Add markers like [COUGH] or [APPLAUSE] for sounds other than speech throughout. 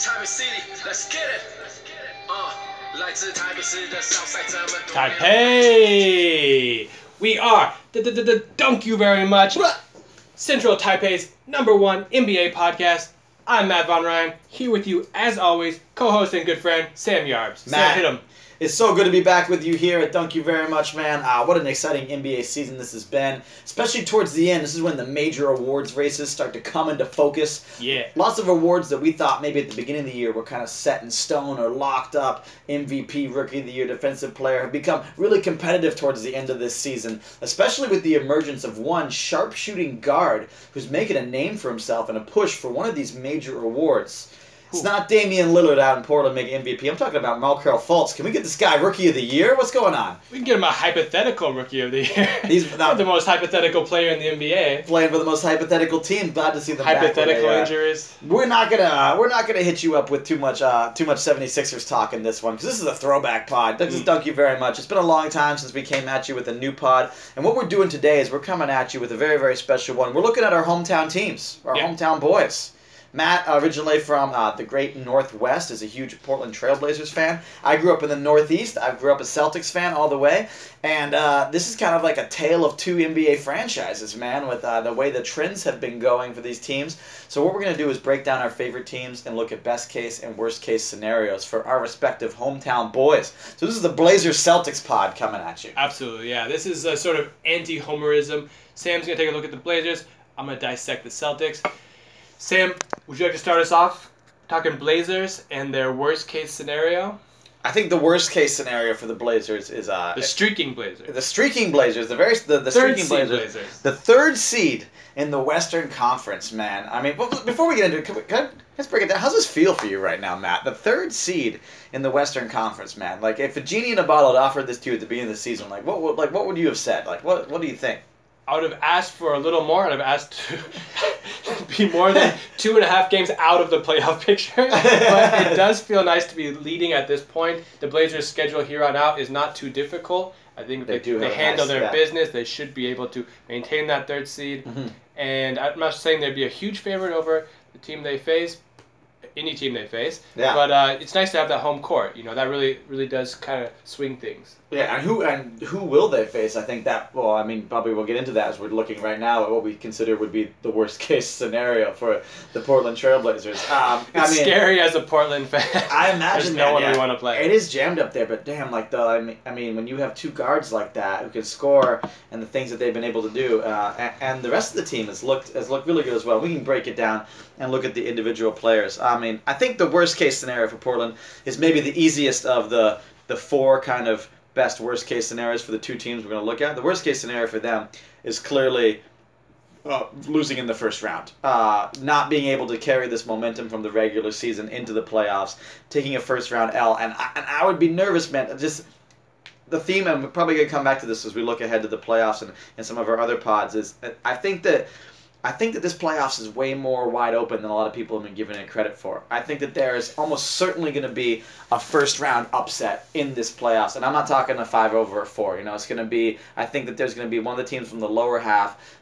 Taipei City, let's get it. Uh, Taipei! We are the dunk you very much. Central Taipei's number one NBA podcast. I'm Matt Von Ryan, here with you as always, co-host and good friend Sam Yarbs. Matt, Sam, hit him. It's so good to be back with you here Thank You Very Much, man. Uh, what an exciting NBA season this has been, especially towards the end. This is when the major awards races start to come into focus. Yeah. Lots of awards that we thought maybe at the beginning of the year were kind of set in stone or locked up. MVP, Rookie of the Year, Defensive Player have become really competitive towards the end of this season, especially with the emergence of one sharpshooting guard who's making a name for himself and a push for one of these major awards. It's not Damian Lillard out in Portland making MVP. I'm talking about Markelle Fultz. Can we get this guy Rookie of the Year? What's going on? We can get him a hypothetical Rookie of the Year. He's [LAUGHS] not- the most hypothetical player in the NBA. Playing for the most hypothetical team. Glad to see them back with Hypothetical uh, injuries. We're not gonna uh, we're not gonna hit you up with too much uh, too much 76ers talk in this one because this is a throwback pod. This is Mm. thank you very much. It's been a long time since we came at you with a new pod, and what we're doing today is we're coming at you with a very very special one. We're looking at our hometown teams, our Yeah. hometown boys. Matt, originally from uh, the great Northwest, is a huge Portland Trailblazers fan. I grew up in the Northeast. I grew up a Celtics fan all the way. And uh, this is kind of like a tale of two NBA franchises, man, with uh, the way the trends have been going for these teams. So, what we're going to do is break down our favorite teams and look at best case and worst case scenarios for our respective hometown boys. So, this is the Blazers Celtics pod coming at you. Absolutely, yeah. This is a sort of anti-homerism. Sam's gonna take a look at the Blazers. I'm gonna dissect the Celtics. Sam, would you like to start us off talking Blazers and their worst case scenario? I think the worst case scenario for the Blazers is uh, The streaking Blazers. the streaking Blazers, the very the, the Third streaking seed Blazers, Blazers. the third seed in the Western Conference, man. I mean, before we get into it, can we, can, let's break it down. How's this feel for you right now, Matt? The third seed in the Western Conference, man. Like, if a genie in a bottle had offered this to you at the beginning of the season, like, what would like what would you have said? Like, what what do you think? I would have asked for a little more. I'd have asked to [LAUGHS] be more than [LAUGHS] two and a half games out of the playoff [LAUGHS] picture. but it does feel nice to be leading at this point. The Blazers' schedule here on out is not too difficult. I think They they, they handle nice- their yeah. business. They should be able to maintain that third seed. Mhm. And I'm not saying they'd be a huge favorite over the team they face, any team they face. Yeah. But uh, it's nice to have that home court. You know, that really, really does kind of swing things. Yeah, and who and who will they face? I think that well, I mean, probably we'll get into that as we're looking right now at what we consider would be the worst [LAUGHS] case scenario for the Portland Trailblazers. Um, I mean, scary as a Portland fan. I imagine There's no that, one yeah. we want to play. It is jammed up there, but damn, like the I mean, I mean, when you have two guards like that who can score and the things that they've been able to do, uh, and, and the rest of the team has looked has looked really good as well. We can break it down and look at the individual players. I mean, I think the worst case scenario for Portland is maybe the easiest of the the four kind of best worst case scenarios for the two teams we're going to look at. The worst case scenario for them is clearly uh, losing in the first round, uh, not being able to carry this momentum from the regular season into the playoffs, taking a first round L, and I, and I would be nervous, man. Just the theme, and we're probably gonna come back to this as we look ahead to the playoffs and, and some of our other pods. Is uh, I think that. I think that this playoffs is way more wide open than a lot of people have been giving it credit for. I think that there is almost certainly going to be a first round upset in this playoffs, and I'm not talking a five over a four. You know, it's going to be. I think that there's going to be one of the teams from the lower half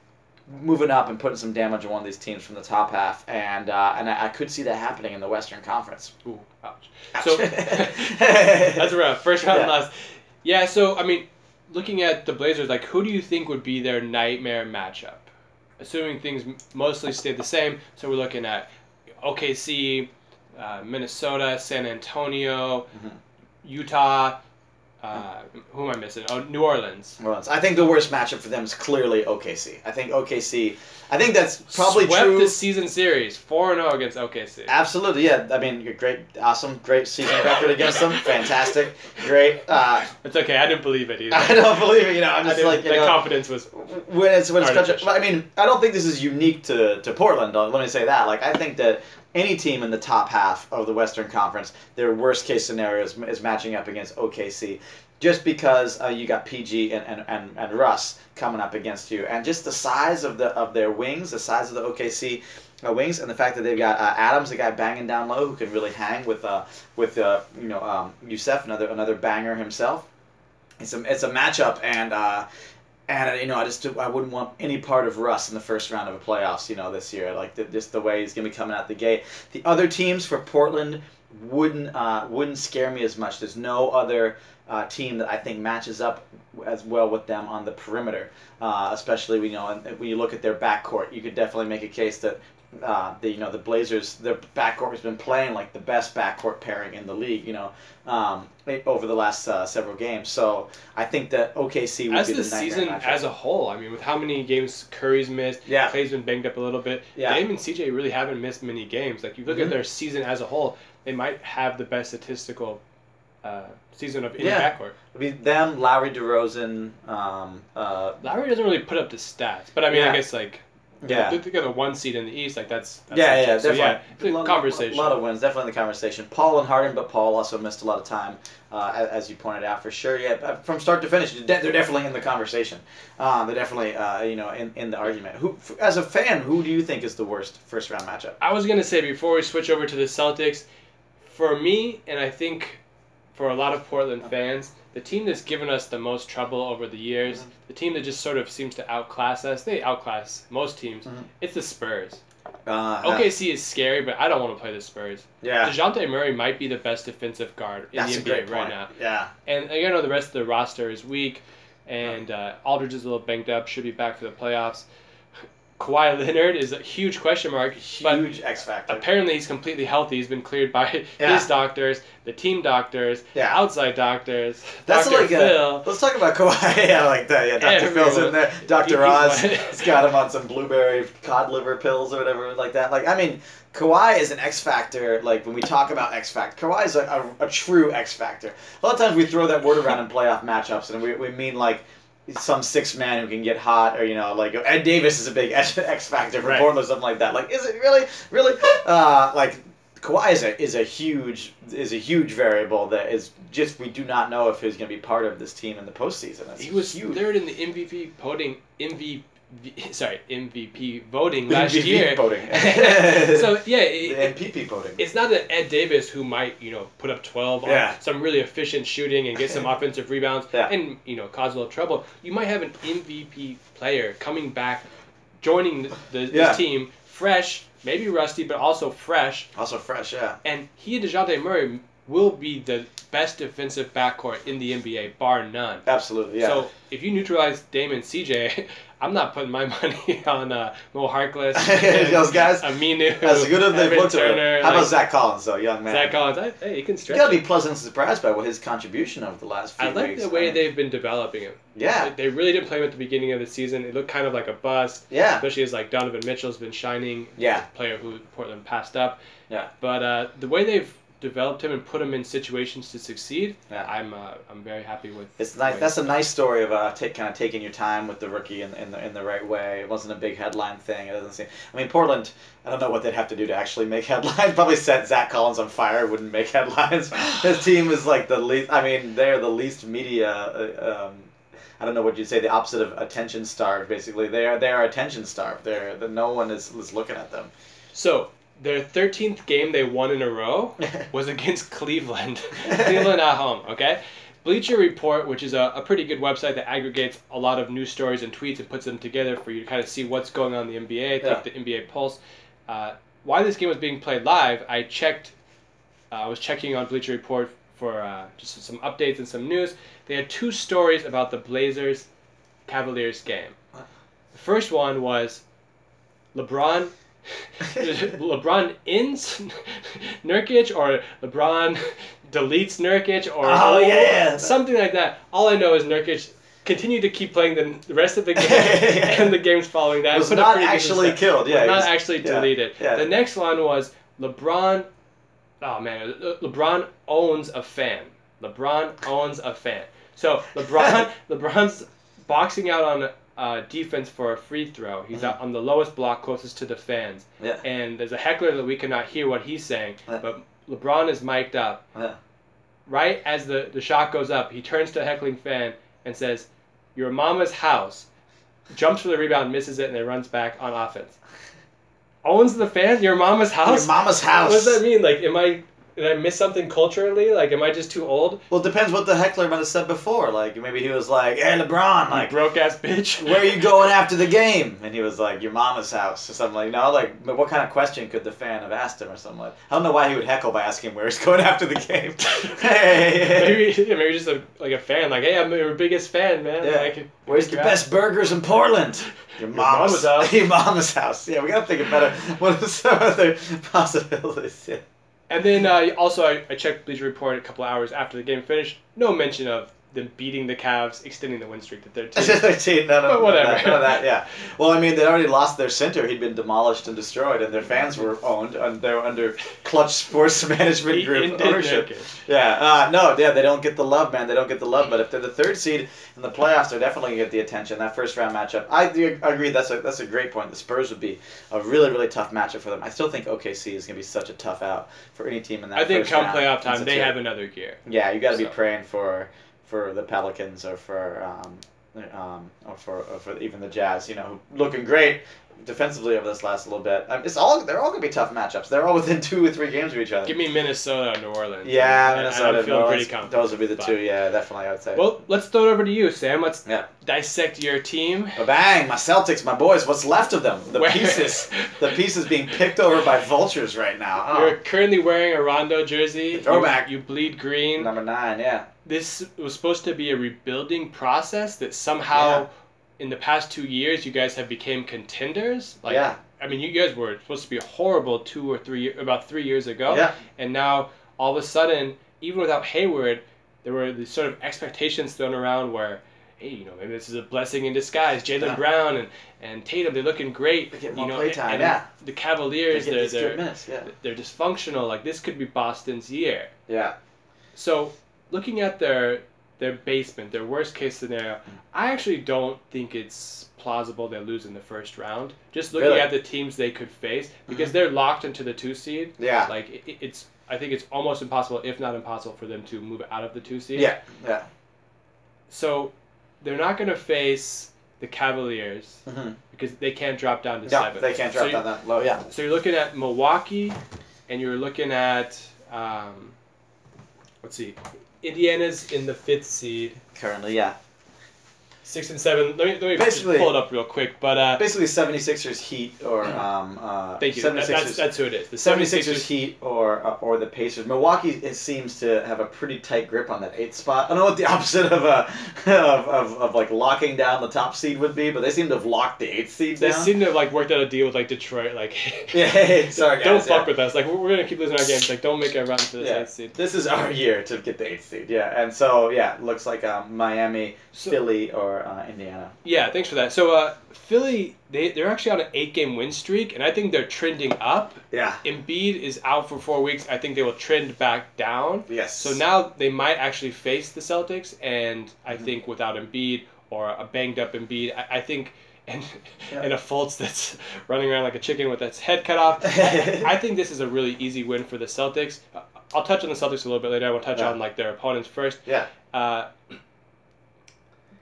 moving up and putting some damage on one of these teams from the top half, and uh, and I, I could see that happening in the Western Conference. Ooh, ouch. Ouch. So [LAUGHS] that's rough. First round Yeah. loss. Yeah. So I mean, looking at the Blazers, like who do you think would be their nightmare matchup? Assuming things mostly stay the same, so we're looking at OKC, uh, Minnesota, San Antonio, Mhm. Utah. Uh, who am I missing? Oh, New Orleans. Well, I think the worst matchup for them is clearly OKC. I think OKC. I think that's probably Swept true. the season series, four and zero against OKC. Absolutely, yeah. I mean, you're great, awesome, great season record against them. Fantastic, great. Uh, It's okay. I didn't believe it either. [LAUGHS] I don't believe it. You know, I'm just like you the know, confidence was when it's when it's a, I mean, I don't think this is unique to, to Portland. Let me say that. Like, I think that any team in the top half of the Western Conference, their worst case scenario is, is matching up against OKC, just because uh, you got PG and, and, and, and Russ coming up against you, and just the size of the of their wings, the size of the OKC. Uh, wings and the fact that they've got uh, Adams, the guy banging down low, who can really hang with uh, with uh, you know um, Jusuf, another another banger himself. It's a it's a matchup, and uh, And you know, I just I wouldn't want any part of Russ in the first round of a playoffs. You know, this year, like the, just the way he's gonna be coming out the gate. The other teams for Portland wouldn't uh, wouldn't scare me as much. There's no other uh, team that I think matches up as well with them on the perimeter. Uh, especially you know when you look at their backcourt, you could definitely make a case that uh, the you know the Blazers their backcourt has been playing like the best backcourt pairing in the league. You know. Um, over the last uh, several games, so I think that OKC would as be the, the season as a whole. I mean, with how many games Curry's missed, Yeah. Clay's been banged up a little bit. Yeah. Dame and CJ really haven't missed many games. Like you look Mhm. at their season as a whole, they might have the best statistical uh, season of any Yeah. backcourt. I mean, them, Lowry DeRozan, um, uh, Lowry doesn't really put up the stats, but I mean, Yeah. I guess like yeah. to get a one seed in the East. Like that's, that's Yeah, yeah, So, definitely. it's a Lot- conversation. A lot of wins, definitely in the conversation. Paul and Harden, but Paul also missed a lot of time, uh, as you pointed out for sure. Yeah, from start to finish, they're definitely in the conversation. Uh, they're definitely, uh, you know, in, in the argument. Who, as a fan, who do you think is the worst first round matchup? I was gonna say before we switch over to the Celtics, for me, and I think for a lot of Portland fans, the team that's given us the most trouble over the years, Mhm. the team that just sort of seems to outclass us, they outclass most teams. Mhm. It's the Spurs. Uh, OKC is scary, but I don't want to play the Spurs. Yeah, Dejounte Murray might be the best defensive guard in that's the a NBA great right point. now. Yeah, And you know the rest of the roster is weak, and uh, Aldridge is a little banged up, should be back for the playoffs. Kawhi Leonard is a huge question mark, huge X factor. apparently he's completely healthy. He's been cleared by Yeah. his doctors, the team doctors, Yeah. outside doctors, That's Dr. like a- Phil. Let's talk about Kawhi. [LAUGHS] yeah, like that. Yeah, Dr. Phil's in there. Dr. He's Oz has got him on some blueberry cod liver pills or whatever like that. Like, I mean, Kawhi is an X factor. Like when we talk about X factor, Kawhi is a, a, a true X factor. A lot of times we throw that word around in playoff matchups, and we, we mean like some six man who can get hot, or you know, like Ed Davis is a big X factor for Right. Portland, or something like that. Like, is it really, really? Uh, like Kawhi is a is a huge is a huge variable that is just we do not know if he's going to be part of this team in the postseason. It's He was huge. third in the MVP voting MVP. [LAUGHS] Sorry, MVP voting last MVP year. voting. [LAUGHS] so yeah, it, the MPP voting. it's not that Ed Davis who might you know put up twelve on some really efficient shooting and get some [LAUGHS] offensive rebounds Yeah. and you know cause a little trouble. You might have an MVP player coming back, joining the, the Yeah. this team fresh, maybe rusty, but also fresh, Also fresh, yeah. and he and Dejounte Murray will be the best defensive backcourt in the NBA, bar none. Absolutely, yeah. So if you neutralize Damon CJ, I'm not putting my [LAUGHS] money on uh, Mo Harkless, [LAUGHS] Those guys, Aminu, as good as they've looked Turner. How about Zach Collins, though, young man? Zach Collins? I, hey, he can You stretch. gotta it. be pleasantly surprised by what his contribution over the last few I like weeks. the way mean, they've been developing him. Yeah, They really didn't play him at the beginning of the season. It looked kind of like a bust, yeah, especially as like Donovan Mitchell's been shining. Yeah. player who Portland passed up. Yeah. But uh, the way they've developed him and put him in situations to succeed, Yeah. I'm uh, I'm very happy with. It's nice. That's a nice story of uh, take, kind of taking your time with the rookie in, in the in the right way. It wasn't a big headline thing. It doesn't seem. I mean, Portland. I don't know what they'd have to do to actually make [LAUGHS] headlines. Probably set Zach Collins on fire wouldn't make [LAUGHS] headlines. [SIGHS] His team is like the least. I mean, they're the least media. Uh, um, I don't know what you'd say. The opposite of attention starved. Basically, they are they are attention starved. They're the, no one is, is looking at them. So their 13th game they won in a row [LAUGHS] was against Cleveland. Cleveland at home, okay? Bleacher Report, which is a, a pretty good website that aggregates a lot of news stories and tweets and puts them together for you to kind of see what's going on in the NBA, Yeah. take the NBA pulse. Uh, while this game was being played live, I checked, uh, I was checking on Bleacher Report for uh, just some updates and some news. They had two stories about the Blazers Cavaliers game. The first one was LeBron [LAUGHS] LeBron ins Nurkic or LeBron deletes Nurkic or Oh, yeah. something like that. All I know is Nurkic continued to keep playing the, the rest of the game Yeah. [LAUGHS] and the games following that. was not actually killed. Yeah, Was he not was- actually deleted. yeah. The next one was LeBron. Oh man, LeBron owns a fan. LeBron owns a fan. So LeBron, [LAUGHS] LeBron's boxing out on uh, defense for a free throw. He's out on the lowest block, closest to the fans. Yeah. And there's a heckler that we cannot hear what he's saying, Yeah. but LeBron is mic'd up. Yeah. Right as the, the shot goes up, he turns to a heckling fan and says, Your mama's house. Jumps for the rebound, misses it, and then runs back on offense. [LAUGHS] Owns the fan? Your mama's house? Your mama's house. What does that mean? Like, am I did I miss something culturally? Like, am I just too old? Well, it depends what the heckler might have said before. Like maybe he was like, "Hey, LeBron, like." broke ass bitch. [LAUGHS] Where are you [LAUGHS] going after the game? And he was like, "Your mama's house," or something like. No, like, what kind of question could the fan have asked him, or something like? I don't know why he would heckle by asking where he's [LAUGHS] going after the game. hey, maybe, maybe just a, like a fan. Like, hey, I'm your biggest fan, man. Yeah. Like, Where's the best burgers in Portland? Your mama's house. Your mama's house. Yeah, we gotta think of better. What are some other possibilities? Yeah. And then uh, also, I, I checked Bleacher Report a couple hours after the game finished. No mention of them beating the Cavs, extending the win streak to 13. [LAUGHS] 13, [LAUGHS] none of, But whatever. None none of that, yeah. Well, I mean, they'd already lost their center. He'd been demolished and destroyed, and their fans were owned, and they were under Clutch Sports [LAUGHS] Management Group ownership. Yeah, uh, no, yeah, they don't get the love, man. They don't get the love. But if they're the third seed in the playoffs, they're definitely gonna get the attention. That first round matchup, I agree. That's a that's a great point. The Spurs would be a really really tough matchup for them. I still think OKC is gonna be such a tough out for any team in that. I think come round. playoff time, they have another gear. Yeah, you got to be praying for for the Pelicans or for um, um, or for or for even the Jazz. You know, looking great defensively over this last little bit. Um, it's all they're all gonna be tough matchups. They're all within [LAUGHS] two or three games of each other. Give me Minnesota or New Orleans. yeah, and Minnesota. Feeling New pretty Orleans, confident. Those would be the but- two. Yeah, definitely. I would say. Well, let's throw it over to you, Sam. Let's Yeah. dissect your team. Ba bang! My Celtics, my boys. What's left of them? The Where- pieces. [LAUGHS] The pieces being picked over by vultures right now. Oh. You're currently wearing a Rondo jersey. Throwback. You, you bleed green. Number nine. Yeah. This was supposed to be a rebuilding process that somehow, Yeah. In the past two years, you guys have became contenders. Like, yeah. I mean, you guys were supposed to be horrible two or three, about three years ago. Yeah. And now, all of a sudden, even without Hayward, there were these sort of expectations thrown around where, hey, you know, maybe this is a blessing in disguise. Jaylen Yeah. Brown and, and Tatum, they're looking great. They get you more know, playtime, and yeah. The Cavaliers, get they're, they're. Yeah. they're dysfunctional. Like, this could be Boston's year. Yeah. So, looking at their their basement, their worst case scenario, I actually don't think it's plausible they lose in the first round. Just looking Really? at the teams they could face, because Mhm. they're locked into the two seed. Yeah. Like it, it's, I think it's almost impossible, if not impossible, for them to move out of the two seed. Yeah. Yeah. So, they're not going to face the Cavaliers Mm-hmm. because they can't drop down to No, seven. they can't So drop down that low. Yeah. So you're looking at Milwaukee, and you're looking at, um, let's see, Indiana's in the fifth seed. Currently, yeah. Six and seven. Let me let me Basically- pull it up real quick. But uh, Basically, 76ers Heat or um, uh, thank you. 76ers, that's that's who it is. The 76ers 76ers. Heat or uh, or the Pacers. Milwaukee it seems to have a pretty tight grip on that eighth spot. I don't know what the [LAUGHS] opposite of uh, of, of, of like locking down the top seed would be, but they seem to have locked the eighth seed They down. seem to have like worked out a deal with like Detroit. Like, [LAUGHS] yeah, hey, sorry [LAUGHS] guys. don't fuck yeah. with us. Like, we're, we're gonna keep losing our games. Like, don't make a run for this Yeah. eighth seed. This is our year to get the eighth seed. Yeah, and so yeah, looks like um, Miami, So- Philly, or uh, Indiana. Yeah, thanks for that. So uh, Philly, they they're actually on an eight game win streak, and I think they're trending up. Yeah. Embiid is out for four weeks. I think they will trend back down. Yes. So now they might actually face the Celtics, and I Mhm. think without Embiid or a banged up Embiid, I, I think, [LAUGHS] and Yeah. and a Fultz that's [LAUGHS] running around like a chicken with its head cut off. I, [LAUGHS] I think this is a really easy win for the Celtics. Uh, I'll touch on the Celtics a little bit later. I will touch Yeah. on like their opponents first. Yeah. Uh,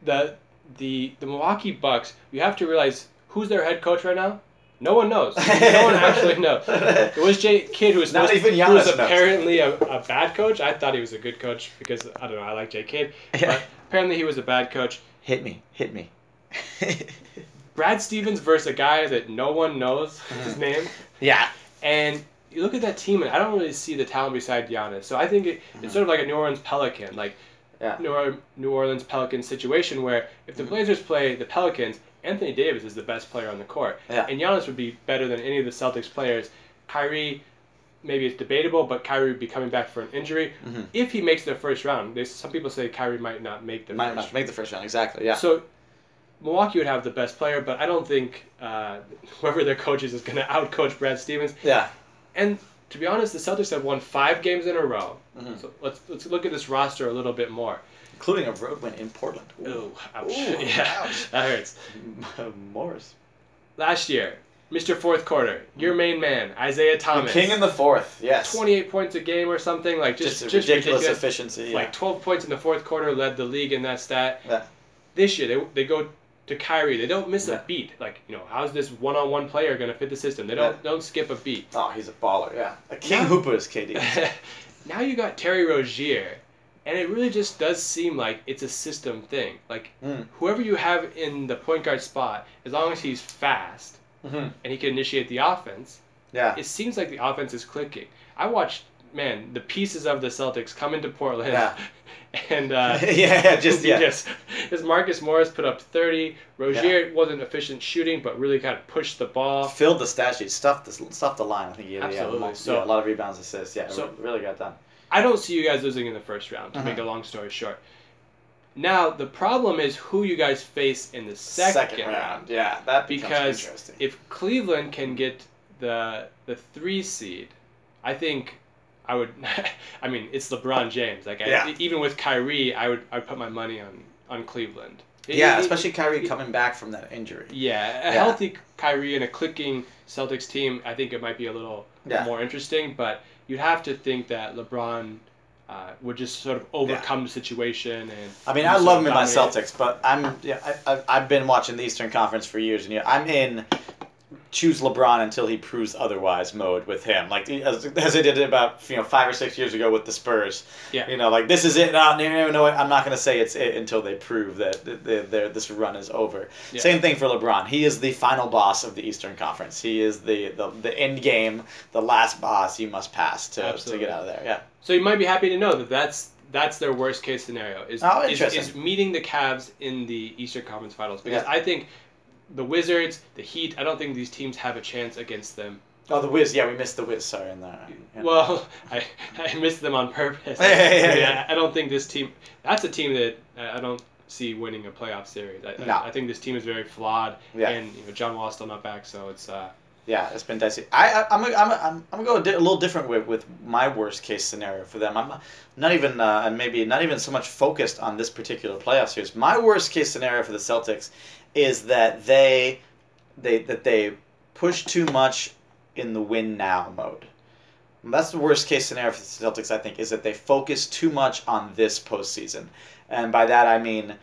the the the Milwaukee Bucks. You have to realize who's their head coach right now. No one knows. no one actually [LAUGHS] knows. It was Jay Kidd who was Not even who was Giannis apparently a, a bad coach. I thought he was a good coach because I don't know. I like Jay Kidd, but apparently he was a bad coach. hit me, hit me. [LAUGHS] Brad Stevens versus a guy that no one knows his mm-hmm. name, yeah. and you look at that team, and I don't really see the talent beside Giannis. So I think it, it's mm-hmm. sort of like a New Orleans Pelican, like Yeah. New, Or- New Orleans Pelicans situation where if the Mhm. Blazers play the Pelicans, Anthony Davis is the best player on the court, Yeah. and Giannis would be better than any of the Celtics players. Kyrie, maybe it's debatable, but Kyrie would be coming back for an injury Mhm. if he makes the first round. There's some people say Kyrie might not make the Might first. not make the first round exactly. Yeah. So Milwaukee would have the best player, but I don't think uh, [LAUGHS] whoever their coach is is going to outcoach Brad Stevens. yeah. And to be honest, the Celtics have won five games in a row. Mhm. So let's let's look at this roster a little bit more. Including a road win in Portland. Ooh, ouch. Ooh, [LAUGHS] yeah, ouch. that hurts. [LAUGHS] Morris. Last year, Mr. Fourth Quarter, your main man, Isaiah Thomas. The king in the fourth. Yes. 28 points a game or something like just just, just, ridiculous, ridiculous. efficiency. Yeah. Like 12 points in the fourth quarter led the league in that stat. Yeah. This year they, they go to Kyrie. They don't miss Yeah. a beat. Like you know, how's this one-on-one player gonna fit the system? They don't don't skip a beat. Oh, he's a baller. Yeah, a king Yeah. hooper is KD. [LAUGHS] now you got Terry Rozier, and it really just does seem like it's a system thing. Like Mm. whoever you have in the point guard spot, as long as he's fast Mhm. and he can initiate the offense, Yeah. it seems like the offense is clicking. I watched man the pieces of the Celtics come into Portland, Yeah. [LAUGHS] and uh, [LAUGHS] yeah, yeah, just yeah. as Marcus Morris put up thirty. Rozier wasn't efficient shooting, but really kind of pushed the ball. Filled the stat sheet, stuffed the stuffed the line. I think he had Absolutely. most- So- yeah, a lot of rebounds, assists. Yeah, So- really got done. I don't see you guys losing in the first round. To make Mhm. a long story short. Now the problem is who you guys face in the second, round. Yeah, that Because interesting. If Cleveland can get the the three seed, I think I would. [LAUGHS] I mean, it's LeBron James. Like I, Yeah. even with Kyrie, I would I would put my money on on Cleveland. yeah, It- it- especially Kyrie coming back from that injury. Yeah, a Yeah. healthy Kyrie and a clicking Celtics team, I think it might be a little Yeah. more interesting. But you'd have to think that LeBron uh, would just sort of overcome the situation. And I mean, I love him in my. Celtics, but I'm yeah, I, I've been watching the Eastern Conference for years and years. I'm in choose LeBron until he proves otherwise mode with him, like as, as I did about you know five or six years ago with the Spurs. Yeah. You know, like this is it. No, no, no, no, I'm not going to say it's it until they prove that th th th this run is over. Yeah. Same thing for LeBron. He is the final boss of the Eastern Conference. He is the the, the end game, the last boss you must pass to, to get out of there. Yeah. So you might be happy to know that that's that's their worst case scenario is Oh, is, is meeting the Cavs in the Eastern Conference Finals because Yeah. I think the Wizards, the Heat, I don't think these teams have a chance against them. Oh, the Wiz. Yeah, we missed the Wiz. Sorry, in there. Yeah. Well, [LAUGHS] I, I missed them on purpose. Yeah, yeah, yeah, I. I, don't think this team. That's a team that I I don't see winning a playoff series. I, No. I, I think this team is very flawed, Yeah. and you know John Wall's still not back, so it's uh, Yeah, it's been dicey. I, I I'm I'm I'm I'm gonna go a, di- a little different with with my worst case scenario for them. I'm not even uh, and maybe not even so much focused on this particular playoff series. My worst case scenario for the Celtics is that they they that they push too much in the win now mode. That's the worst case scenario for the Celtics. I think is that they focus too much on this postseason, and by that I mean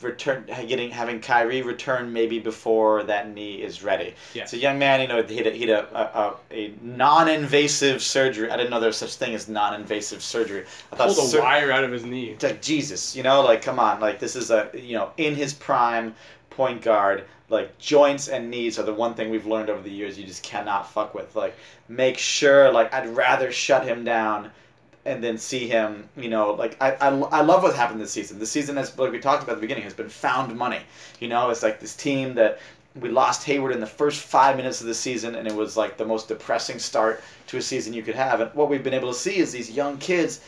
return getting having Kyrie return maybe before that knee is ready. Yeah. It's a young man, you know, he had a, he had a, a, a non-invasive surgery. I didn't know there was such thing as non-invasive surgery. I thought pulled a sur- wire out of his knee. like Jesus, you know, like come on, like this is a you know in his prime point guard. Like joints and knees are the one thing we've learned over the years you just cannot fuck with. Like make sure, like I'd rather shut him down and then see him, you know, like I, I, I love what happened this season. This season, as like we talked about at the beginning, has been found money. You know, it's like this team that we lost Hayward in the first five minutes of the season, and it was like the most depressing start to a season you could have. And what we've been able to see is these young kids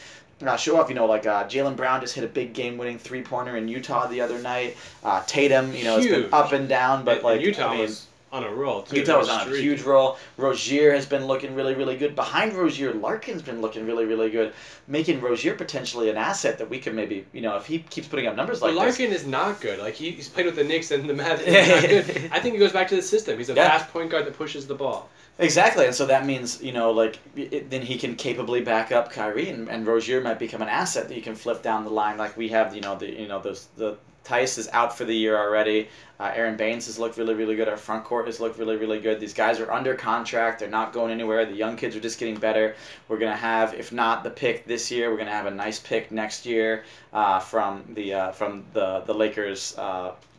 uh, show off. You know, like uh, Jaylen Brown just hit a big game-winning three-pointer in Utah the other night. Uh, Tatum, you know, has been up and down, but And- like and Utah I mean, was on a roll. Too. Utah was on a huge roll. Rozier has been looking really, really good. Behind Rozier, Larkin's been looking really, really good, making Rozier potentially an asset that we could maybe, you know, if he keeps putting up numbers But like this. Larkin is not good. Like he, he's played with the Knicks and the Mavs. [LAUGHS] Not good. I think it goes back to the system. He's a Yeah. fast point guard that pushes the ball. Exactly, and so that means you know, like it, then he can capably back up Kyrie, and, and Rozier might become an asset that you can flip down the line. Like we have, you know, the you know those the Theis is out for the year already. Uh, Aron Baynes has looked really, really good. Our front court has looked really, really good. These guys are under contract. They're not going anywhere. The young kids are just getting better. We're gonna have, if not the pick this year, we're gonna have a nice pick next year uh, from the uh, from the the Lakers.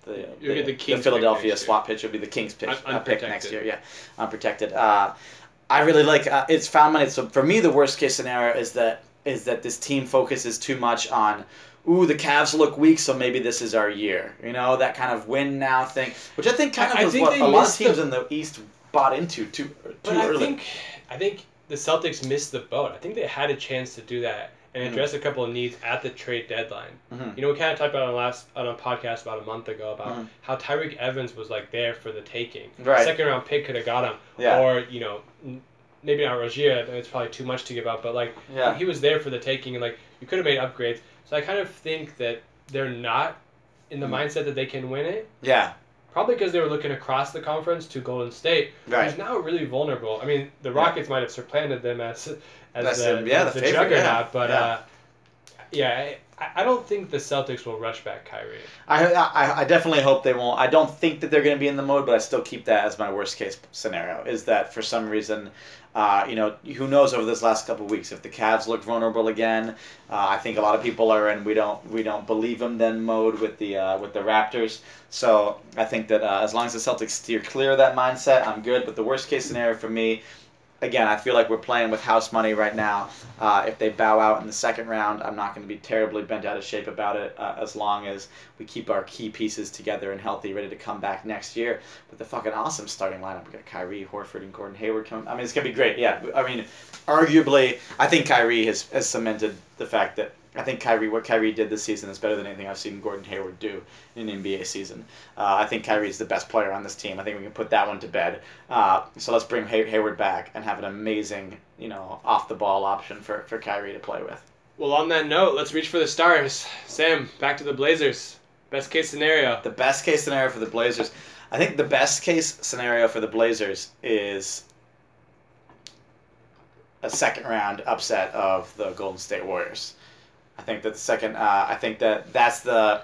The, the Kings pick Philadelphia swap pitch will be the Kings pick, Un- uh, pick next year. Yeah, unprotected. Uh, I really like uh, it's found money. So for me, the worst case scenario is that is that this team focuses too much on. Ooh, the Cavs look weak, so maybe this is our year. You know that kind of win now thing, which I think kind of I- I think what a lot of teams the- in the East bought into too too But I early. think I think the Celtics missed the boat. I think they had a chance to do that and Mhm. address a couple of needs at the trade deadline. Mhm. You know, we kind of talked about on last on a podcast about a month ago about Mhm. how Tyreke Evans was like there for the taking. Right. Second round pick could have got him, Yeah. or you know, maybe not Rozier. It's probably too much to give up, but like Yeah. he was there for the taking, and like you could have made upgrades. So I kind of think that they're not in the Mhm. mindset that they can win it. Yeah. Probably because they were looking across the conference to Golden State, Right. who's now really vulnerable. I mean, the Yeah. Rockets might have supplanted them as as That's the, the- yeah, as the the, favorite, juggernaut, yeah. but Yeah. uh, Yeah, I, I don't think the Celtics will rush back Kyrie. I, I, I definitely hope they won't. I don't think that they're going to be in the mode, but I still keep that as my worst case scenario. Is that for some reason, uh, you know, who knows over this last couple of weeks if the Cavs look vulnerable again? Uh, I think a lot of people are in we don't we don't believe them then mode with the uh, with the Raptors. So I think that uh, as long as the Celtics steer clear of that mindset, I'm good. But the worst case scenario for me again, I feel like we're playing with house money right now. Uh, if they bow out in the second round, I'm not going to be terribly bent out of shape about it uh, as long as we keep our key pieces together and healthy, ready to come back next year with the fucking awesome starting lineup. We got Kyrie, Horford, and Gordon Hayward coming. I mean, it's going to be great. Yeah, I mean, arguably, I think Kyrie has, has cemented the fact that I think Kyrie, what Kyrie did this season is better than anything I've seen Gordon Hayward do in an NBA season. Uh, I think Kyrie is the best player on this team. I think we can put that one to bed. Uh, so let's bring Hay- Hayward back and have an amazing, you know, off the ball option for, for Kyrie to play with. Well, on that note, let's reach for the stars. Sam, back to the Blazers. Best case scenario. The best case scenario for the Blazers, I think the best case scenario for the Blazers is a second round upset of the Golden State Warriors. I think that the second, uh, I think that that's the,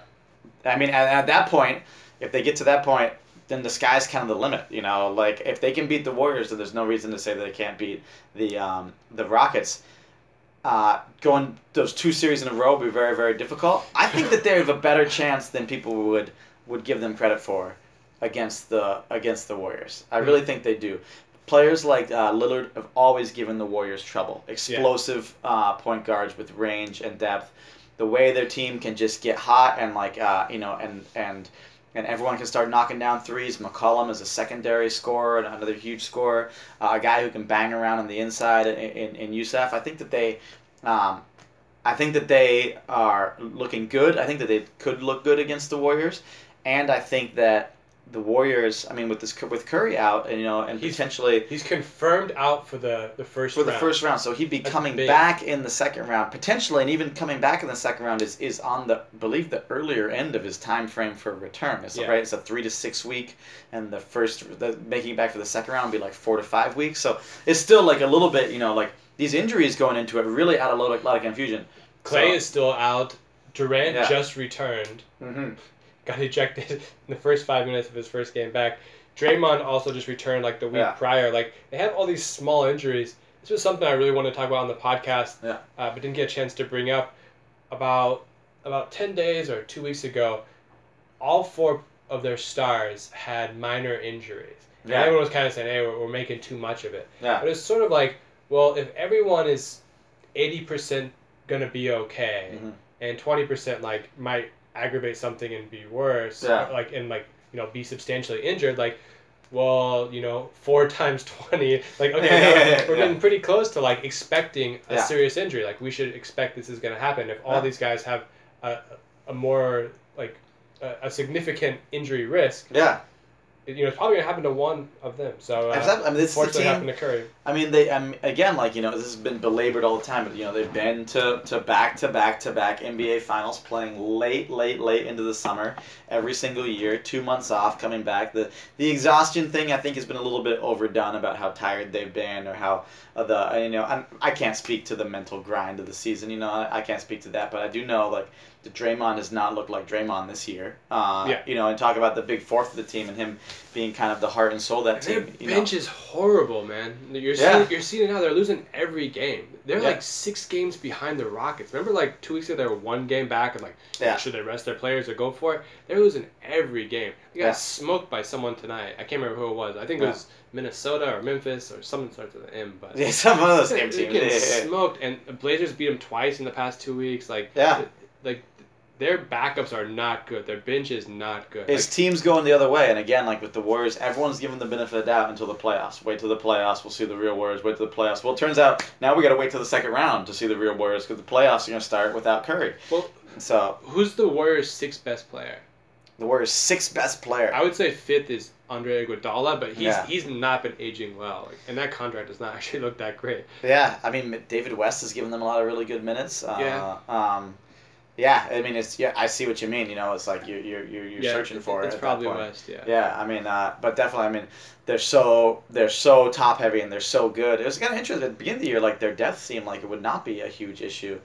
I mean, at, at that point, if they get to that point, then the sky's kind of the limit. You know, like if they can beat the Warriors, then there's no reason to say that they can't beat the um, the Rockets. Uh, going those two series in a row will be very very difficult. I think that they have a better chance than people would would give them credit for against the against the Warriors. I really think they do. Players like uh, Lillard have always given the Warriors trouble. Explosive uh, point guards with range and depth. The way their team can just get hot and like uh, you know and and and everyone can start knocking down threes. McCollum is a secondary scorer, and another huge scorer, uh, a guy who can bang around on the inside in, in, in Jusuf. I think that they, um, I think that they are looking good. I think that they could look good against the Warriors, and I think that the Warriors. I mean, with this with Curry out, and you know, and He's- potentially He's confirmed out for the, the first for the round. first round. So he'd be That's coming big. back in the second round, potentially, and even coming back in the second round is, is on the I believe the earlier end of his time frame for return. It's Yeah. right. It's a three to six week, and the first the making it back for the second round would be like four to five weeks. So it's still like a little bit, you know, like these injuries going into it really add a lot of, lot of confusion. Clay So- is still out. Durant Yeah. just returned. Mhm. Got [LAUGHS] ejected in the first five minutes of his first game back. Draymond also just returned like the week Yeah. prior. Like they have all these small injuries. This was something I really wanted to talk about on the podcast, Yeah. uh, but didn't get a chance to bring up. About about ten days or two weeks ago, all four of their stars had minor injuries. And Yeah. everyone was kind of saying, "Hey, we're, we're making too much of it." Yeah. But it's sort of like, well, if everyone is eighty percent gonna be okay, Mhm. and twenty percent like might aggravate something and be worse, Yeah. like and like you know be substantially injured, like. Well, you know, four [LAUGHS] times twenty. Like, okay, Yeah, [LAUGHS] no, yeah, we're yeah. getting pretty close to like expecting a serious injury. Like, we should expect this is going to happen. If all these guys have a, a more like a, a significant injury risk, Yeah. You know, it's probably going to happen to one of them. So, uh, Exactly. I mean, this is the team. happened to Curry. I mean, they. I mean, again, like you know, this has been belabored all the time, but you know, they've been to to back to back to back NBA finals, playing late, late, late into the summer every single year. Two months off, coming back. The the exhaustion thing, I think, has been a little bit overdone about how tired they've been or how uh, the you know. I'm, I can't speak to the mental grind of the season. You know, I, I can't speak to that, but I do know like the Draymond does not look like Draymond this year. Uh, Yeah. You know, and talk about the big fourth of the team and him being kind of the heart and soul of that Their team. You know. bench is horrible, man. You're Yeah. seeing you're seeing it now. They're losing every game. They're Yeah. like six games behind the Rockets. Remember, like two weeks ago, they were one game back, and like, Yeah. should they rest their players or go for it? They're losing every game. They got Yeah. smoked by someone tonight. I can't remember who it was. I think it was Minnesota or Memphis or something starts with an M. But Yeah, some of those they're [LAUGHS] game teams. getting yeah, yeah. smoked, and the Blazers beat them twice in the past two weeks. Like, Yeah. like their backups are not good. Their bench is not good. His Like, team's going the other way, and again, like with the Warriors, everyone's given the benefit of the doubt until the playoffs. Wait till the playoffs, we'll see the real Warriors. Wait till the playoffs. Well, it turns out now we got to wait till the second round to see the real Warriors because the playoffs are going to start without Curry. well, So who's the Warriors' sixth best player? the Warriors' sixth best player. I would say fifth is Andre Iguodala, but he's Yeah. he's not been aging well, like, and that contract does not [LAUGHS] actually look that great. Yeah, I mean David West has given them a lot of really good minutes. Uh, Yeah. Um, yeah, I mean it's yeah, I see what you mean. You know, it's like you're you're you're, you're yeah, searching it- for it. It's at that probably. West, yeah. Yeah, I mean, uh, but definitely, I mean, they're so they're so top heavy and they're so good. It was kind of interesting at the beginning of the year, like their death seemed like it would not be a huge issue,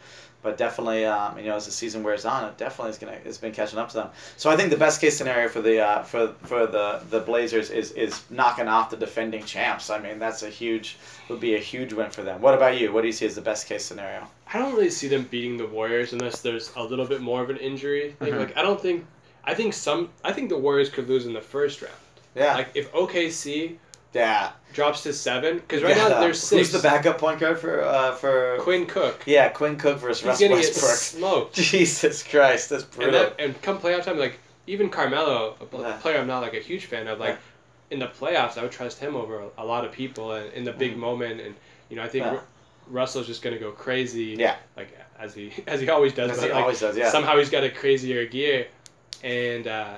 but definitely, um, you know, as the season wears on, it definitely is gonna it's been catching up to them. So I think the best case scenario for the uh, for for the the Blazers is is knocking off the defending champs. I mean, that's a huge would be a huge win for them. What about you? What do you see as the best case scenario? I don't really see them beating the Warriors unless there's a little bit more of an injury thing. Mhm. Like I don't think I think some I think the Warriors could lose in the first round. Yeah, Like if OKC yeah. drops to seven, because right Yeah. now there's six. Who's the backup point guard for uh, for? Quinn Cook. Yeah, Quinn Cook versus He's Russ gonna get smoked. [LAUGHS] Jesus Christ, that's And brutal. that and come playoff time, like even Carmelo, a Yeah. player I'm not like a huge fan of, like Yeah. in the playoffs, I would trust him over a, a lot of people, and in the big Mhm. moment, and you know I think. Russell's just gonna go crazy. Yeah. Like as he [LAUGHS] as he always does. As but, he like, always does, yeah. Somehow he's got a crazier gear, and uh,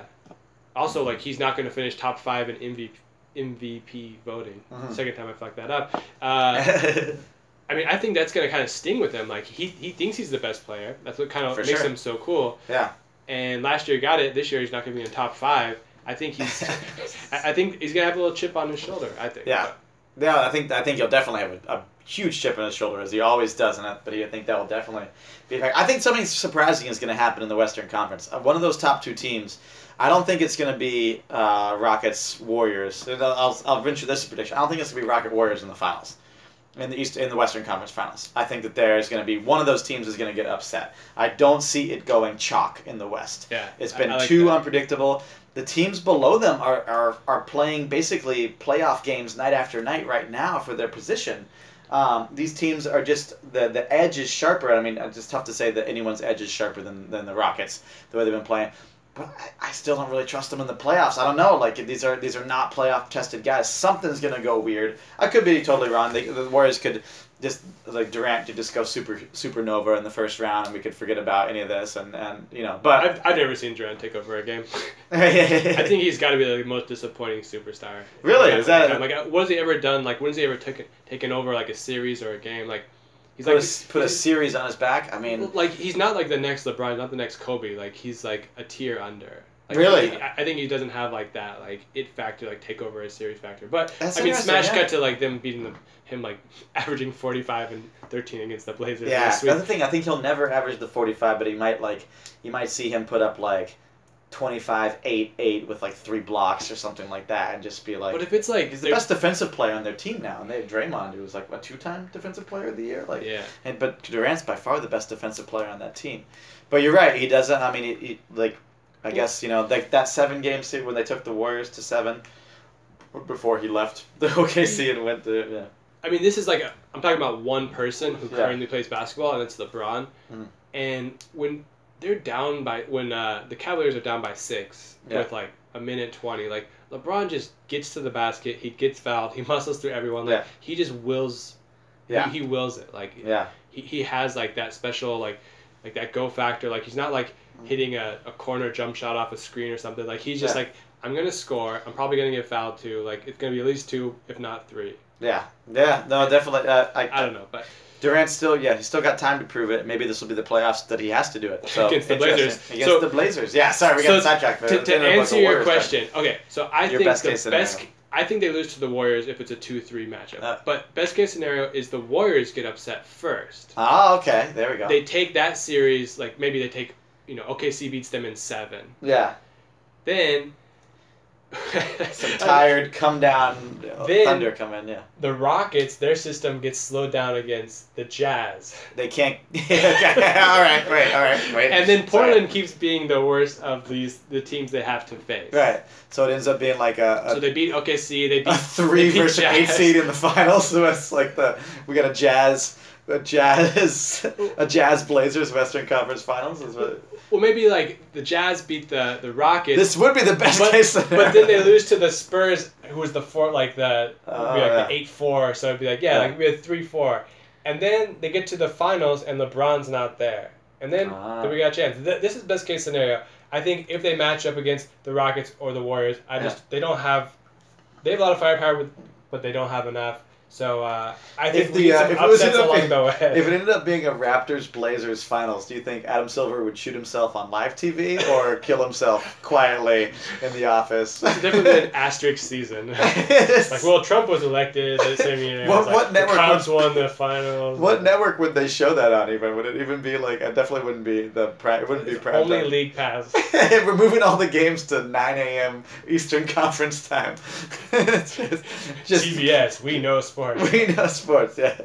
also like he's not gonna finish top five in MVP. MVP voting. Mhm. Second time I fucked that up. Uh, [LAUGHS] I mean, I think that's gonna kind of sting with him. Like he, he thinks he's the best player. That's what kind of For makes sure. him so cool. yeah. And last year he got it. This year he's not gonna be in the top five. I think he's. [LAUGHS] I think he's gonna have a little chip on his shoulder. I think. Yeah. Yeah, I think I think he'll definitely have a, a huge chip on his shoulder as he always does it. But I think that will definitely be. I think something surprising is going to happen in the Western Conference. Uh, one of those top two teams. I don't think it's going to be uh, Rockets Warriors. I'll, I'll, venture this prediction. I don't think it's going to be Rocket Warriors in the finals. In the East, in the Western Conference Finals, I think that there is going to be one of those teams is going to get upset. I don't see it going chalk in the West. Yeah. It's been like too that. unpredictable. The teams below them are, are, are playing basically playoff games night after night right now for their position. Um, these teams are just the the edge is sharper. I mean, it's just tough to say that anyone's edge is sharper than, than the Rockets the way they've been playing. But I, I still don't really trust them in the playoffs. I don't know. Like these are these are not playoff tested guys. Something's gonna go weird. I could be totally wrong. They, the Warriors could just like Durant could just go super supernova in the first round, and we could forget about any of this. And, and you know, but I've, I've never seen Durant take over a game. [LAUGHS] I think he's got to be the most disappointing superstar. Really? Is that- like, like uh, what has he ever done? Like when has he ever taken taken over like a series or a game? Like he's put, like a, put a series on his back. I mean, like he's not like the next LeBron, not the next Kobe. Like he's like a tier under. Like, Really? he- I I think he doesn't have like that like it factor, like take over a series factor. But That's I mean, smash yeah. cut to like them beating them, him like [LAUGHS] averaging forty five and thirteen against the Blazers. yeah. That's sweet. That's the thing. I think he'll never average the forty-five, but he might like you might see him put up like 25, 8, 8 with like three blocks or something like that, and just be like. But if it's like He's the best defensive player on their team now, and they have Draymond, who was like a two-time defensive player of the year. Like, yeah, and but Durant's by far the best defensive player on that team. But you're right, he doesn't. I mean, he, he like, I guess you know, like that seven game series when they took the Warriors to seven, before he left [LAUGHS] the OKC and went to yeah. I mean, this is like a, I'm talking about one person who Yeah. currently plays basketball, and it's LeBron. Mhm. And when they're down by when uh, the Cavaliers are down by six Yeah. with like a minute twenty, like LeBron just gets to the basket, he gets fouled, he [LAUGHS] muscles through everyone, like Yeah. he just wills, Yeah. he, he wills it, like Yeah. he, he has like that special like like that go factor, like he's not like hitting a, a corner jump shot off a screen or something, like he's just Yeah. like I'm gonna score, I'm probably gonna get fouled too, like it's gonna be at least two, if not three. Yeah, yeah, no, definitely. Uh, I, I don't know, but Durant still, yeah, he's still got time to prove it. Maybe this will be the playoffs that he has to do it. So Against the. Blazers. Against So- the Blazers, yeah. Sorry, we So got sidetracked. but to, to ended up like answer your question, okay, so I Your think best the scenario. best. I think they lose to the Warriors if it's a two-three matchup. Uh. but best case scenario is the Warriors get upset first. Ah, okay, there we go. They take that series, like maybe they take, you know, OKC beats them in seven. yeah, Then [LAUGHS] some [LAUGHS] tired, come down Then- thunder come in. Yeah, the Rockets, their system gets slowed down against the Jazz, they can't. [LAUGHS] all right, wait, all right, wait. and then Sorry. Portland keeps being the worst of these the teams they have to face. Right, so it ends up being like a, a So they beat OKC. They beat a three they beat versus eight seed in the finals. So it's like the we got a Jazz, a Jazz, a Jazz Blazers Western Conference Finals. Is what Well, maybe like the Jazz beat the the Rockets. this would be the best but, case scenario. but then they lose to the Spurs, who was the four, like the Oh, like yeah. the eight four. So it'd be like yeah, Yeah. like be a three four, and then they get to the finals and LeBron's not there, and then, Ah. then we got a chance. Th- This is best case scenario. I think if they match up against the Rockets or the Warriors, I just they don't have they have a lot of firepower, with, but they don't have enough. So uh, I think If the, uh, if it was ended up along being- the way. If it ended up being a Raptors Blazers finals, do you think Adam Silver would shoot himself on live TV or [LAUGHS] kill himself quietly in the office? It's definitely an [LAUGHS] asterisk season. [LAUGHS] like, well, Trump was elected the same year. What- like, what network Cubs would- won the finals. what network would they show that on? Even would it even be like? It definitely wouldn't be the. Pri- it wouldn't be prime Only time. league pass. We're moving all the games to 9 a.m. Eastern Conference time. it's just, just CBS, we know sports. We know sports. Yeah,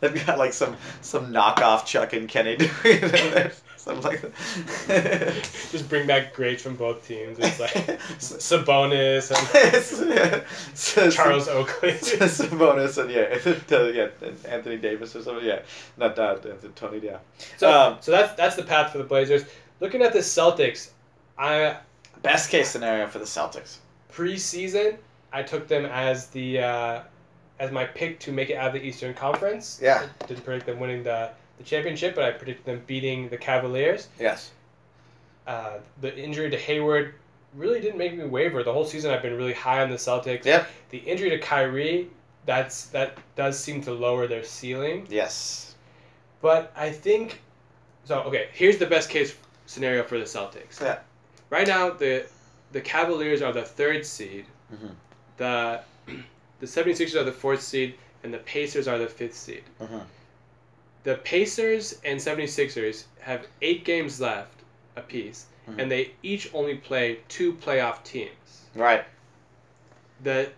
they've got like some some knockoff Chuck and Kenny doing [LAUGHS] it in there. Something like that. [LAUGHS] Just bring back greats from both teams. It's like [LAUGHS] Sabonis and Charles Oakley. Sabonis and yeah, uh, yeah, and Anthony Davis or something. Yeah, not that Tony. Yeah. So, Um, so that's that's the path for the Blazers. Looking at the Celtics, I Best case scenario for the Celtics. preseason I took them as the uh, as my pick to make it out of the Eastern Conference. Yeah. I didn't predict them winning the, the championship, but I predicted them beating the Cavaliers. Yes. Uh, the injury to Hayward really didn't make me waver. The whole season I've been really high on the Celtics. Yep. The injury to Kyrie, that's that does seem to lower their ceiling. Yes. But I think so. Okay, here's the best case scenario for the Celtics. Yeah. Right now, the the Cavaliers are the third seed. Mhm. The the 76ers are the fourth seed, and the Pacers are the fifth seed. Mhm. The Pacers and 76ers have eight games left apiece, Mhm. and they each only play two playoff teams. Right. The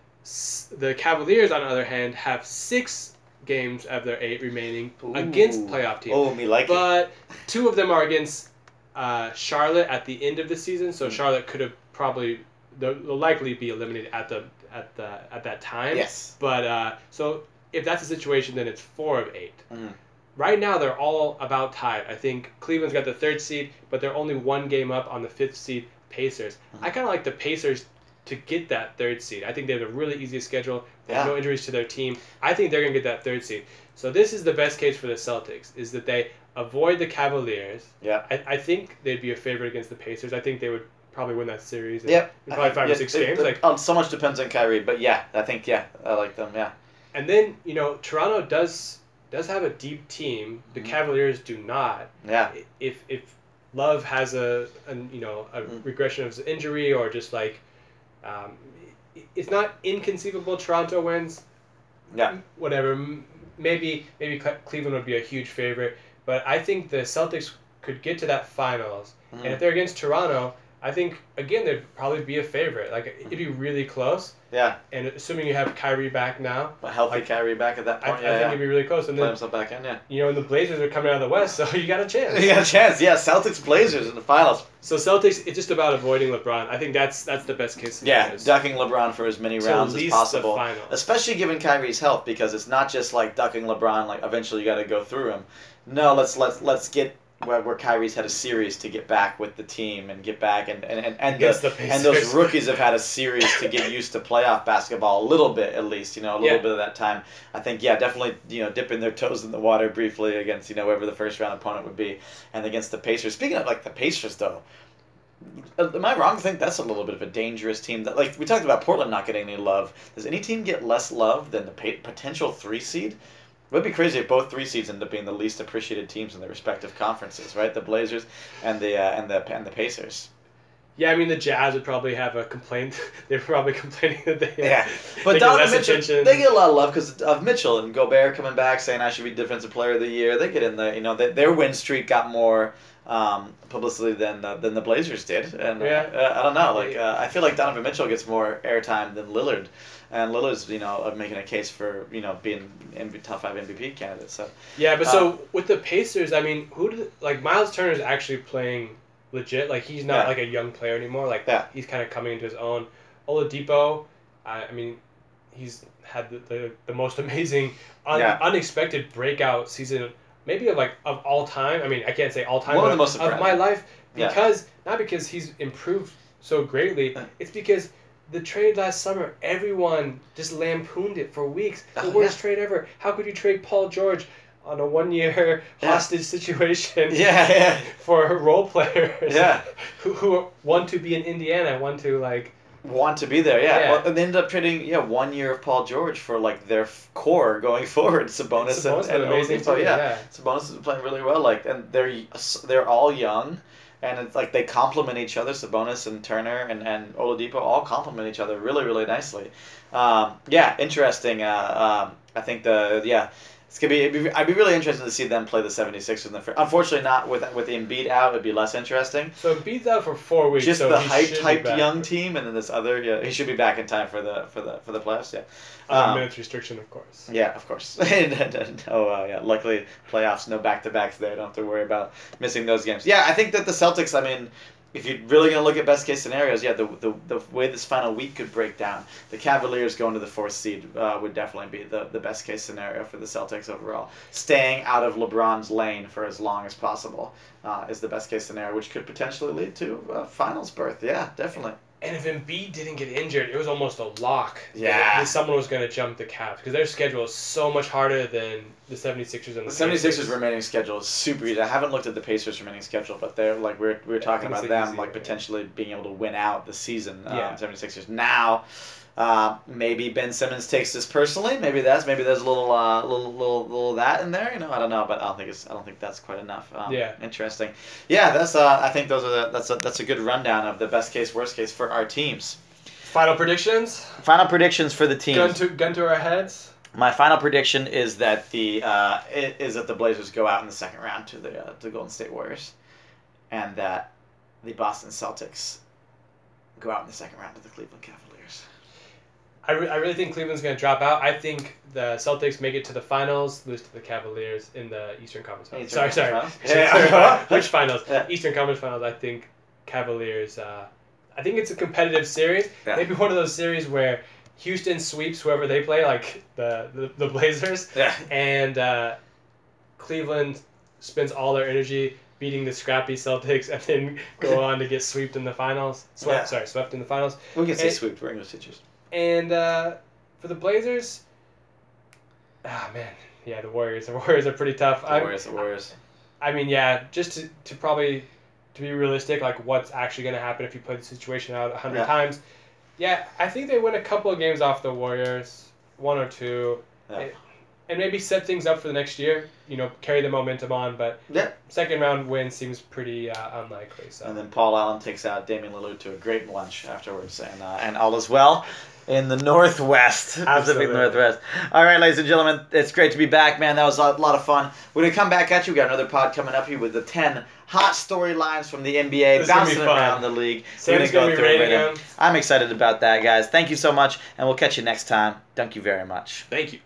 the Cavaliers, on the other hand, have six games of their eight remaining against playoff teams. Oh, me like it. But two of them are against uh, Charlotte at the end of the season, so Mm. Charlotte could have probably they'll, they'll likely be eliminated at the at the at that time. Yes. But uh, so if that's the situation, then it's four of 8 Mhm. Right now, they're all about tied. I think Cleveland's got the third seed, but they're only one game up on the fifth seed Pacers. Mm-hmm. I kind of like the Pacers to get that third seed. I think they have a really easy schedule. They have Yeah. no injuries to their team. I think they're gonna get that third seed. So this is the best case for the Celtics: is that they avoid the Cavaliers. Yeah. I, I think they'd be a favorite against the Pacers. I think they would probably win that series. Yep. in probably five Yeah, or six it- games. it- Like oh, so much depends on Kyrie, but yeah, I think yeah, I like them. Yeah. And then you know Toronto does does have a deep team. The Mhm. Cavaliers do not. Yeah. If if Love has a, a you know a Mm. regression of his injury or just like, um, it's not inconceivable Toronto wins. Yeah. Whatever. Maybe maybe Cleveland would be a huge favorite, but I think the Celtics could get to that finals. Mhm. And if they're against Toronto, I think again they'd probably be a favorite. Like it'd be really close. Yeah. And assuming you have Kyrie back now, A healthy Like, Kyrie back at that I, point. I yeah. think yeah. it'd be really close. And Play then himself back in. Yeah. you know, and the Blazers are coming out of the West, [LAUGHS] so you got a chance. You got a chance. Yeah. Celtics Blazers in the finals. So Celtics, it's just about avoiding LeBron. I think that's that's the best case Yeah, ducking LeBron for as many rounds as possible. Especially given Kyrie's health, because it's not just like ducking LeBron. Like eventually you got to go through him. No, let's let's let's get where, where Kyrie's had a series to get back with the team and get back and and and, and, the, the and those rookies have had a series to get used to playoff basketball a little bit at least. You know, a little Yeah. bit of that time. I think yeah, definitely you know dipping their toes in the water briefly against you know whoever the first round opponent would be, and against the Pacers. Speaking of like the Pacers though. uh, Am I wrong to think that's a little bit of a dangerous team? That like we talked about Portland not getting any love. Does any team get less love than the pa- potential three seed? It would be crazy if both three seeds end up being the least appreciated teams in their respective conferences, right? The Blazers and the uh, and the and the Pacers. yeah, I mean the Jazz would probably have a complaint. [LAUGHS] They're probably complaining that they Yeah, [LAUGHS] they but get Donovan Mitchell, attention. they get a lot of love because of Mitchell and Gobert coming back saying I should be Defensive Player of the Year. They get in the you know they, their win streak got more um, publicity than uh, than the Blazers did, and Yeah. uh, I don't know. Like uh, I feel like Donovan Mitchell gets more airtime than Lillard, and Lillard's you know making a case for you know being MV, top five MVP candidate. So yeah, but so with the Pacers, I mean, who did like Miles Turner is actually playing legit. Like he's not Yeah. like a young player anymore. Like Yeah. he's kind of coming into his own. Oladipo, I, I mean, he's had the, the, the most [LAUGHS] amazing, un, unexpected breakout season, maybe of like of all time. I mean, I can't say all time, One of the most of my life Yeah. because not because he's improved so greatly. Yeah. It's because. The trade last summer, everyone just lampooned it for weeks. Oh, the Oh, worst yeah. trade ever. How could you trade Paul George on a one-year [LAUGHS] Yeah. hostage situation? [LAUGHS] yeah, yeah, [LAUGHS] for role players. Yeah. Who, who want to be in Indiana, want to like want to be there. Yeah, Yeah. Well, and they ended up trading yeah one year of Paul George for like their f- core going [LAUGHS] forward. Sabonis, Sabonis and, and amazing Oladipo, too, yeah. yeah. Sabonis is playing really well. Like, and they're they're all young, and it's like they complement each other. Sabonis and Turner and and Oladipo all complement each other really really nicely. Um, yeah, interesting. Uh, um, I think the yeah. It's gonna be, be. I'd be really interested to see them play the 76ers in the. fir- Unfortunately, not with with Embiid out. It'd be less interesting. So beats out for four weeks. Just so the he hyped, should be hyped young team, and then this other. Yeah, he should be back in time for the for the for the playoffs. Yeah. Um, minutes restriction, of course. Yeah, of course. [LAUGHS] oh, uh, yeah. Luckily, playoffs, no back to backs there. Don't have to worry about missing those games. Yeah, I think that the Celtics. I mean, if you're really gonna look at best case scenarios, yeah, the the, the way this final week could break down, the Cavaliers going to the fourth seed uh, would definitely be the, the best case scenario for the Celtics overall. Staying out of LeBron's lane for as long as possible uh, is the best case scenario, which could potentially lead to a finals berth. Yeah, definitely. And if Embiid didn't get injured, it was almost a lock. that- Yeah. someone was going to jump the Cavs because their schedule is so much harder than the 76ers and The the 76ers Pacers. remaining schedule is super easy. I haven't looked at the Pacers remaining schedule, but they're like we're, we're talking about them like yeah. potentially being able to win out the season. Yeah. Um, 76ers now. Uh, maybe Ben Simmons takes this personally. Maybe that's maybe there's a little uh, little little little that in there. You know, I don't know, but I don't think it's I don't think that's quite enough. Um, Yeah. Interesting. Yeah, that's uh, I think those are the, that's a that's a good rundown of the best case worst case for our teams. Final predictions. Final predictions for the teams. Gun to gun to our heads. My final prediction is that the uh, is that the Blazers go out in the second round to the uh, to Golden State Warriors, and that the Boston Celtics go out in the second round to the Cleveland Cavaliers. I, re- I really think Cleveland's going to drop out. I think the Celtics make it to the finals, lose to the Cavaliers in the Eastern Conference Finals. Eastern sorry, sorry. Conference Finals? Which finals? Yeah. Eastern Conference Finals. I think Cavaliers. Uh, I think it's a competitive series. Yeah. Maybe one of those series where Houston sweeps whoever they play, like the the, the Blazers, Yeah. and uh, Cleveland spends all their energy beating the scrappy Celtics, and then go [LAUGHS] on to get swept in the finals. Swept, Yeah. sorry, swept in the finals. We can say swept. We're English teachers. And uh, for the Blazers, ah man, yeah, the Warriors. [LAUGHS] The Warriors are pretty tough. The I, Warriors. The Warriors. I mean, yeah, just to, to probably to be realistic, like what's actually going to happen if you play the situation out a hundred Yeah. times. Yeah, I think they win a couple of games off the Warriors, one or two, Yeah. and, and maybe set things up for the next year. You know, carry the momentum on. But Yeah. second round win seems pretty uh, unlikely. So And then Paul Allen takes out Damian Lillard to a great lunch afterwards, and uh, and all is well in the Northwest, [LAUGHS] Pacific Absolutely. Northwest. All right, ladies and gentlemen, it's great to be back, man. That was a lot of fun. We're gonna come back at you. We got another pod coming up here with the ten hot storylines from the NBA, This gonna bouncing around the league. Sam's We're gonna be through it right I'm excited about that, guys. Thank you so much, and we'll catch you next time. Thank you very much. Thank you.